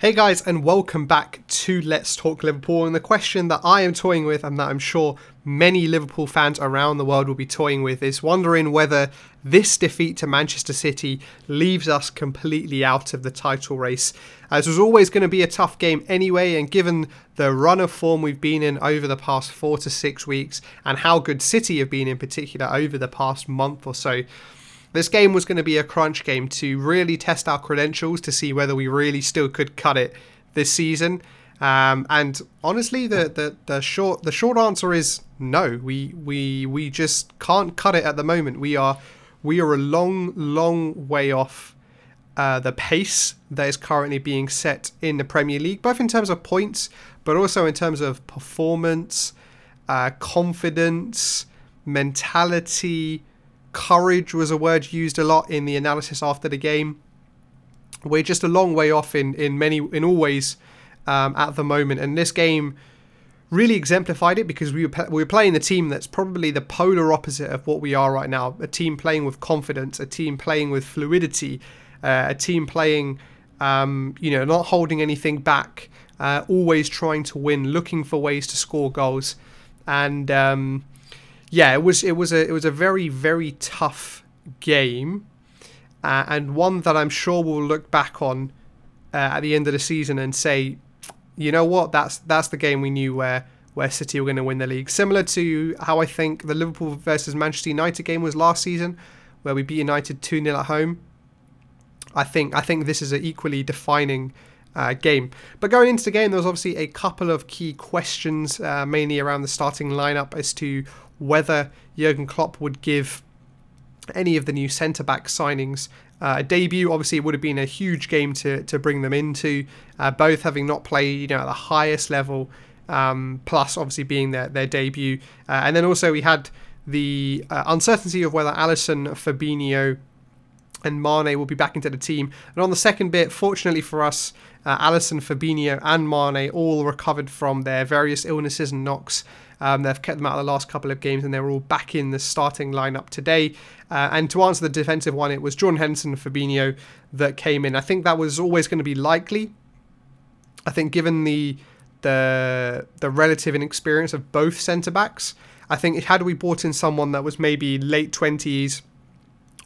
Hey guys, and welcome back to Let's Talk Liverpool. And the question that I am toying with, and that I'm sure many Liverpool fans around the world will be toying with, is wondering whether this defeat to Manchester City leaves us completely out of the title race. As was always going to be a tough game anyway, and given the run of form we've been in over the past four to six weeks, and how good City have been in particular over the past month or so this game was going to be a crunch game to really test our credentials to see whether we really still could cut it this season. Um, and honestly, the, the, the short the short answer is no. We we we just can't cut it at the moment. We are we are a long long way off uh, the pace that is currently being set in the Premier League, both in terms of points, but also in terms of performance, uh, confidence, mentality, courage was a word used a lot in the analysis after the game. We're just a long way off in in many in all ways um, at the moment, and this game really exemplified it because we were we were playing the team that's probably the polar opposite of what we are right now. A team playing with confidence, a team playing with fluidity, uh, a team playing, um, you know, not holding anything back, uh, always trying to win, looking for ways to score goals, and um, yeah, it was it was a it was a very very tough game, uh, and one that I'm sure we'll look back on uh, at the end of the season and say, you know what, that's that's the game we knew where where City were going to win the league. Similar to how I think the Liverpool versus Manchester United game was last season, where we beat United two 0 at home. I think I think this is an equally defining. Uh, game. But going into the game, there was obviously a couple of key questions, uh, mainly around the starting lineup as to whether Jurgen Klopp would give any of the new centre back signings uh, a debut. Obviously, it would have been a huge game to, to bring them into, uh, both having not played you know, at the highest level, um, plus obviously being their, their debut. Uh, and then also, we had the uh, uncertainty of whether Alisson, Fabinho, and Mane will be back into the team. And on the second bit, fortunately for us, uh, Alisson, Fabinho, and Mane all recovered from their various illnesses and knocks. Um, they've kept them out of the last couple of games and they're all back in the starting lineup today. Uh, and to answer the defensive one, it was Jordan Henderson, Fabinho that came in. I think that was always going to be likely. I think given the the the relative inexperience of both centre backs, I think had we brought in someone that was maybe late twenties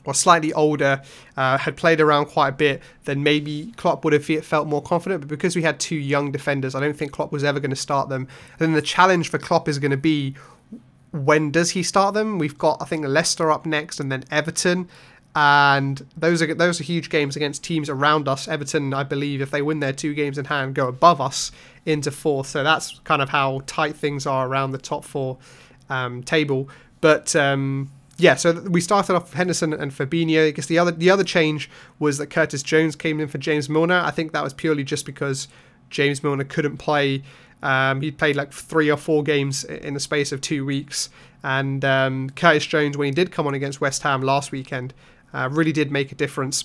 or slightly older, uh, had played around quite a bit, then maybe Klopp would have felt more confident. But because we had two young defenders, I don't think Klopp was ever going to start them. And then the challenge for Klopp is going to be when does he start them? We've got I think Leicester up next, and then Everton. And those are those are huge games against teams around us. Everton, I believe, if they win their two games in hand, go above us into fourth. So that's kind of how tight things are around the top four um, table. But um, yeah, so we started off Henderson and Fabinho. I guess the other the other change was that Curtis Jones came in for James Milner. I think that was purely just because James Milner couldn't play. Um, he played like three or four games in the space of two weeks, and um, Curtis Jones, when he did come on against West Ham last weekend, uh, really did make a difference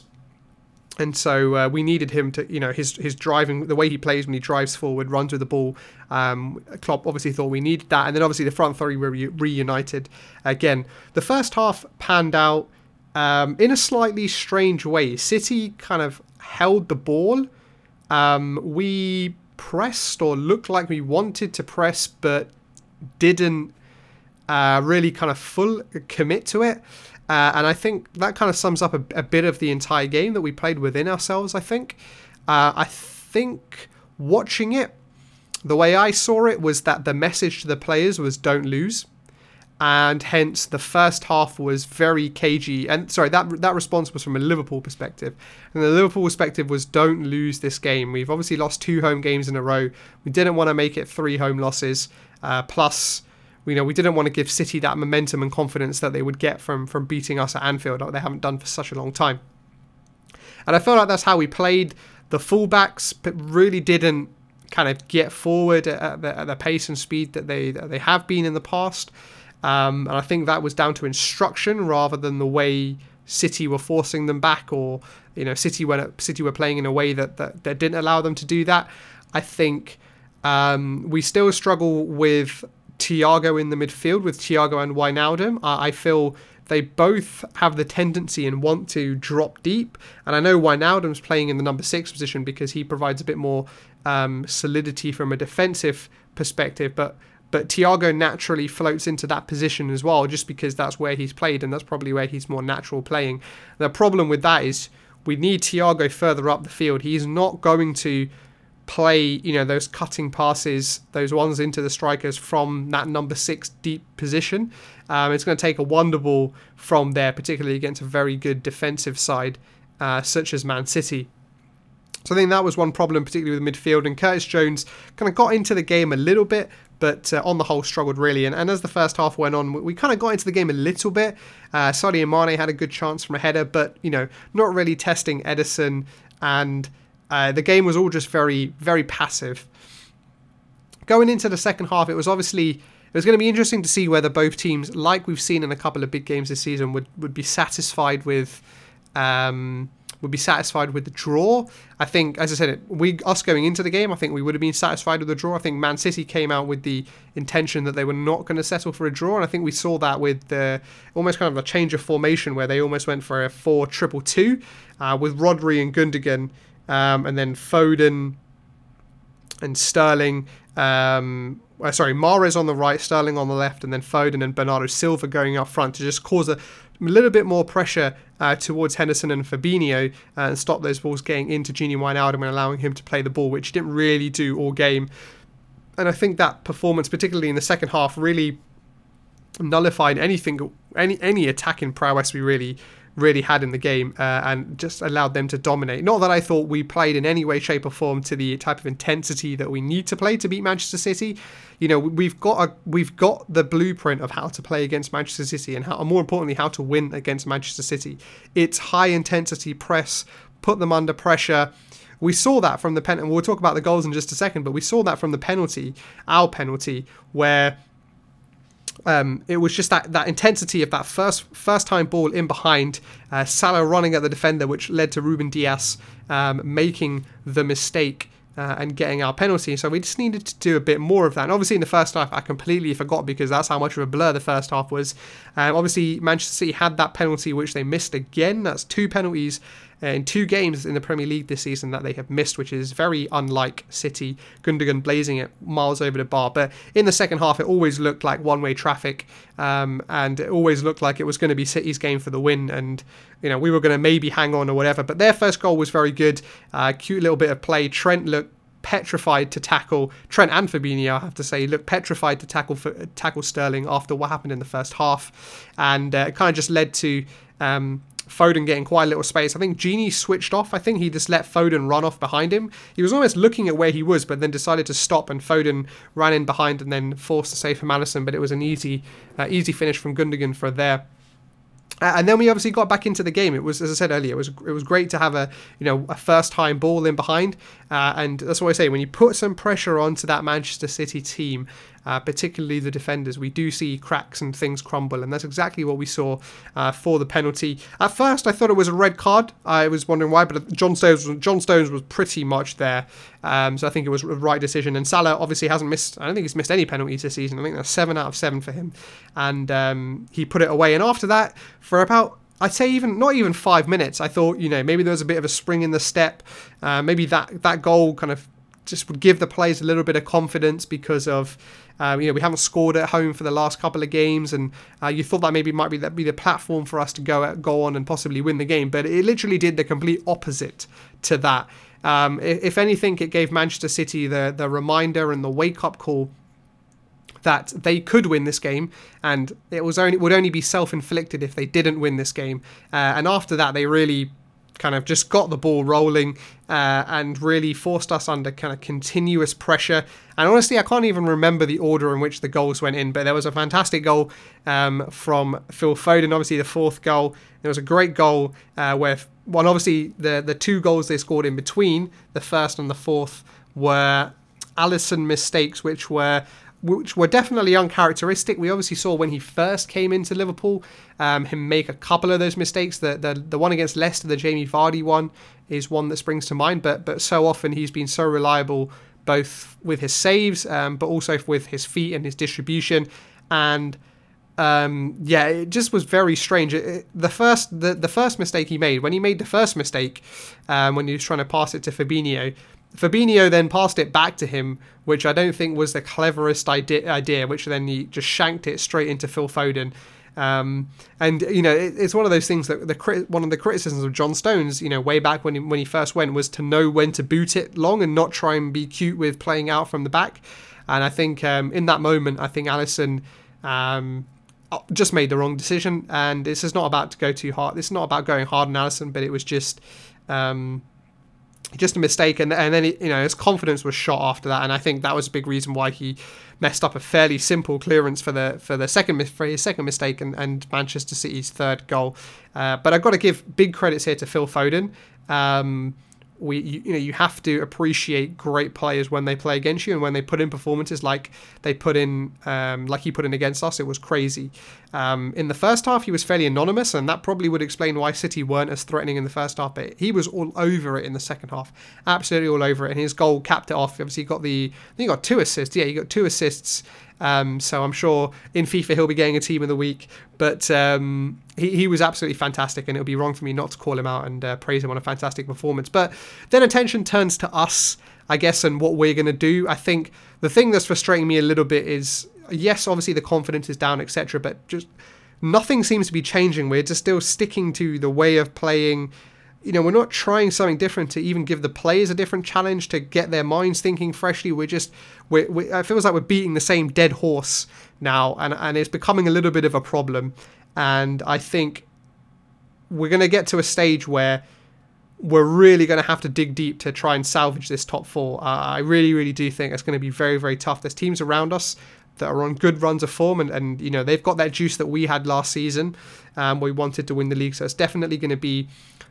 and so uh, we needed him to, you know, his his driving, the way he plays when he drives forward, runs with the ball. Um, Klopp obviously thought we needed that, and then obviously the front three were re- reunited again. The first half panned out um, in a slightly strange way. City kind of held the ball. Um, we pressed or looked like we wanted to press, but didn't uh, really kind of full commit to it. Uh, and I think that kind of sums up a, a, bit of the entire game that we played within ourselves, I think. Uh, I think watching it, the way I saw it was that the message to the players was don't lose. And hence the first half was very cagey. And sorry, that that response was from a Liverpool perspective. And the Liverpool perspective was don't lose this game. We've obviously lost two home games in a row. We didn't want to make it three home losses. Uh, plus, you know, we didn't want to give City that momentum and confidence that they would get from from beating us at Anfield, like they haven't done for such a long time. And I feel like that's how we played. The fullbacks really didn't kind of get forward at the, at the pace and speed that they that they have been in the past. Um, and I think that was down to instruction rather than the way City were forcing them back, or you know, City were City were playing in a way that that, that didn't allow them to do that. I think um, we still struggle with Thiago in the midfield with Thiago and Wijnaldum. I, feel they both have the tendency and want to drop deep. And I know Wijnaldum's playing in the number six position because he provides a bit more um, solidity from a defensive perspective, but but Thiago naturally floats into that position as well, just because that's where he's played and that's probably where he's more natural playing. The problem with that is we need Thiago further up the field. He's not going to play, you know, those cutting passes, those ones into the strikers from that number six deep position. Um, it's going to take a wonder ball from there, particularly against a very good defensive side uh, such as Man City. So I think that was one problem, particularly with midfield. And Curtis Jones kind of got into the game a little bit, but uh, on the whole struggled really. And, and as the first half went on, we, we kind of got into the game a little bit. Uh, Sadio Mane had a good chance from a header, but you know, not really testing Ederson and uh, the game was all just very, very passive. Going into the second half, it was obviously it was going to be interesting to see whether both teams, like we've seen in a couple of big games this season, would would be satisfied with. Um, would be satisfied with the draw. I think, as I said, we us going into the game, I think we would have been satisfied with the draw. I think Man City came out with the intention that they were not going to settle for a draw, and I think we saw that with the almost kind of a change of formation where they almost went for a four triple two uh, with Rodri and Gundogan um, and then Foden and Sterling. Um, uh, sorry, Mahrez on the right, Sterling on the left, and then Foden and Bernardo Silva going up front to just cause a little bit more pressure uh, towards Henderson and Fabinho uh, and stop those balls getting into Gini Wijnaldum and allowing him to play the ball, which he didn't really do all game. And I think that performance, particularly in the second half, really nullified anything, any any attacking prowess we really really had in the game uh, and just allowed them to dominate. Not that I thought we played in any way, shape, or form to the type of intensity that we need to play to beat Manchester City. You know, we've got a, we've got the blueprint of how to play against Manchester City and how, and more importantly, how to win against Manchester City. It's high intensity press, put them under pressure. We saw that from the pen, and we'll talk about the goals in just a second. But we saw that from the penalty, our penalty, where um, it was just that, that intensity of that first first time ball in behind, uh, Salah running at the defender, which led to Ruben Dias um, making the mistake uh, and getting our penalty. So we just needed to do a bit more of that. And obviously, in the first half, I completely forgot because that's how much of a blur the first half was. Um, obviously, Manchester City had that penalty, which they missed again. That's two penalties in two games in the Premier League this season that they have missed, which is very unlike City. Gundogan blazing it miles over the bar. But in the second half, it always looked like one way traffic, um, and it always looked like it was going to be City's game for the win. And you know we were going to maybe hang on or whatever. But their first goal was very good, uh, cute little bit of play. Trent looked petrified to tackle Trent and Fabinho. I have to say, look petrified to tackle tackle Sterling after what happened in the first half, and uh, it kind of just led to um, Foden getting quite a little space. I think Gini switched off. I think he just let Foden run off behind him. He was almost looking at where he was, but then decided to stop, and Foden ran in behind and then forced a save from Alisson. But it was an easy, uh, easy finish from Gundogan for there. Uh, and then we obviously got back into the game. It was, as I said earlier, it was it was great to have a you know a first time ball in behind, uh, and that's what I say. When you put some pressure onto that Manchester City team, uh, particularly the defenders. We do see cracks and things crumble, and that's exactly what we saw uh, for the penalty. At first, I thought it was a red card. I was wondering why, but John Stones, John Stones was pretty much there, um, so I think it was the right decision. And Salah obviously hasn't missed. I don't think he's missed any penalties this season. I think that's seven out of seven for him, and um, he put it away. And after that, for about I'd say even not even five minutes. I thought you know maybe there was a bit of a spring in the step. Uh, maybe that that goal kind of just would give the players a little bit of confidence because of um, you know we haven't scored at home for the last couple of games, and uh, you thought that maybe might be that be the platform for us to go go on and possibly win the game, but it literally did the complete opposite to that. Um, if anything, it gave Manchester City the the reminder and the wake up call that they could win this game, and it was only would only be self inflicted if they didn't win this game. Uh, and after that, they really kind of just got the ball rolling uh, and really forced us under kind of continuous pressure. And honestly, I can't even remember the order in which the goals went in, but there was a fantastic goal um, from Phil Foden, obviously the fourth goal. There was a great goal uh, where, one, obviously the, the two goals they scored in between, the first and the fourth, were Alisson mistakes, which were which were definitely uncharacteristic. We obviously saw when he first came into Liverpool um, him make a couple of those mistakes. The, the the one against Leicester, the Jamie Vardy one, is one that springs to mind. But but so often he's been so reliable both with his saves, um, but also with his feet and his distribution. And um, yeah, it just was very strange. It, it, the first the, the first mistake he made when he made the first mistake um, when he was trying to pass it to Fabinho. Fabinho then passed it back to him, which I don't think was the cleverest idea, which then he just shanked it straight into Phil Foden. Um, and you know, it, it's one of those things that the one of the criticisms of John Stones, you know, way back when he, when he first went, was to know when to boot it long and not try and be cute with playing out from the back. And I think um, in that moment, I think Alisson um, just made the wrong decision. And this is not about to go too hard. This is not about going hard on Alisson, but it was just um, just a mistake, and and then he, you know his confidence was shot after that, and I think that was a big reason why he messed up a fairly simple clearance for the for the second for his second mistake and, and Manchester City's third goal. Uh, but I've got to give big credits here to Phil Foden. Um, we you, you, know you have to appreciate great players when they play against you and when they put in performances like they put in um, like he put in against us. It was crazy. Um, in the first half he was fairly anonymous and that probably would explain why City weren't as threatening in the first half but he was all over it in the second half. Absolutely all over it. And his goal capped it off. Obviously he got the he got two assists. Yeah he got two assists um, so I'm sure in FIFA he'll be getting a team of the week. But um, he, he was absolutely fantastic, and it would be wrong for me not to call him out and uh, praise him on a fantastic performance. But then attention turns to us, I guess, and what we're going to do. I think the thing that's frustrating me a little bit is yes, obviously the confidence is down, etc., but just nothing seems to be changing. We're just still sticking to the way of playing you know, we're not trying something different to even give the players a different challenge to get their minds thinking freshly. We're just, we're, we, it feels like we're beating the same dead horse now, and, and it's becoming a little bit of a problem. And I think we're going to get to a stage where we're really going to have to dig deep to try and salvage this top four. Uh, I really, really do think it's going to be very, very tough. There's teams around us that are on good runs of form, and, and you know they've got that juice that we had last season. Um, we wanted to win the league, so it's definitely going to be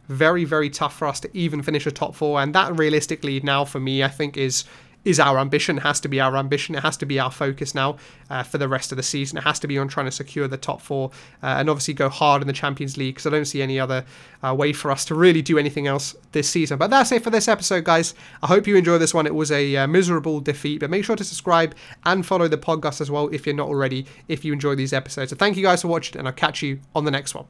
very, very tough for us to even finish a top four. And that realistically now for me, I think is is our ambition. It has to be our ambition. It has to be our focus now uh, for the rest of the season. It has to be on trying to secure the top four uh, and obviously go hard in the Champions League because I don't see any other uh, way for us to really do anything else this season. But that's it for this episode, guys. I hope you enjoyed this one. It was a uh, miserable defeat, but make sure to subscribe and follow the podcast as well if you're not already, if you enjoy these episodes. So thank you guys for watching, and I'll catch you on the next one.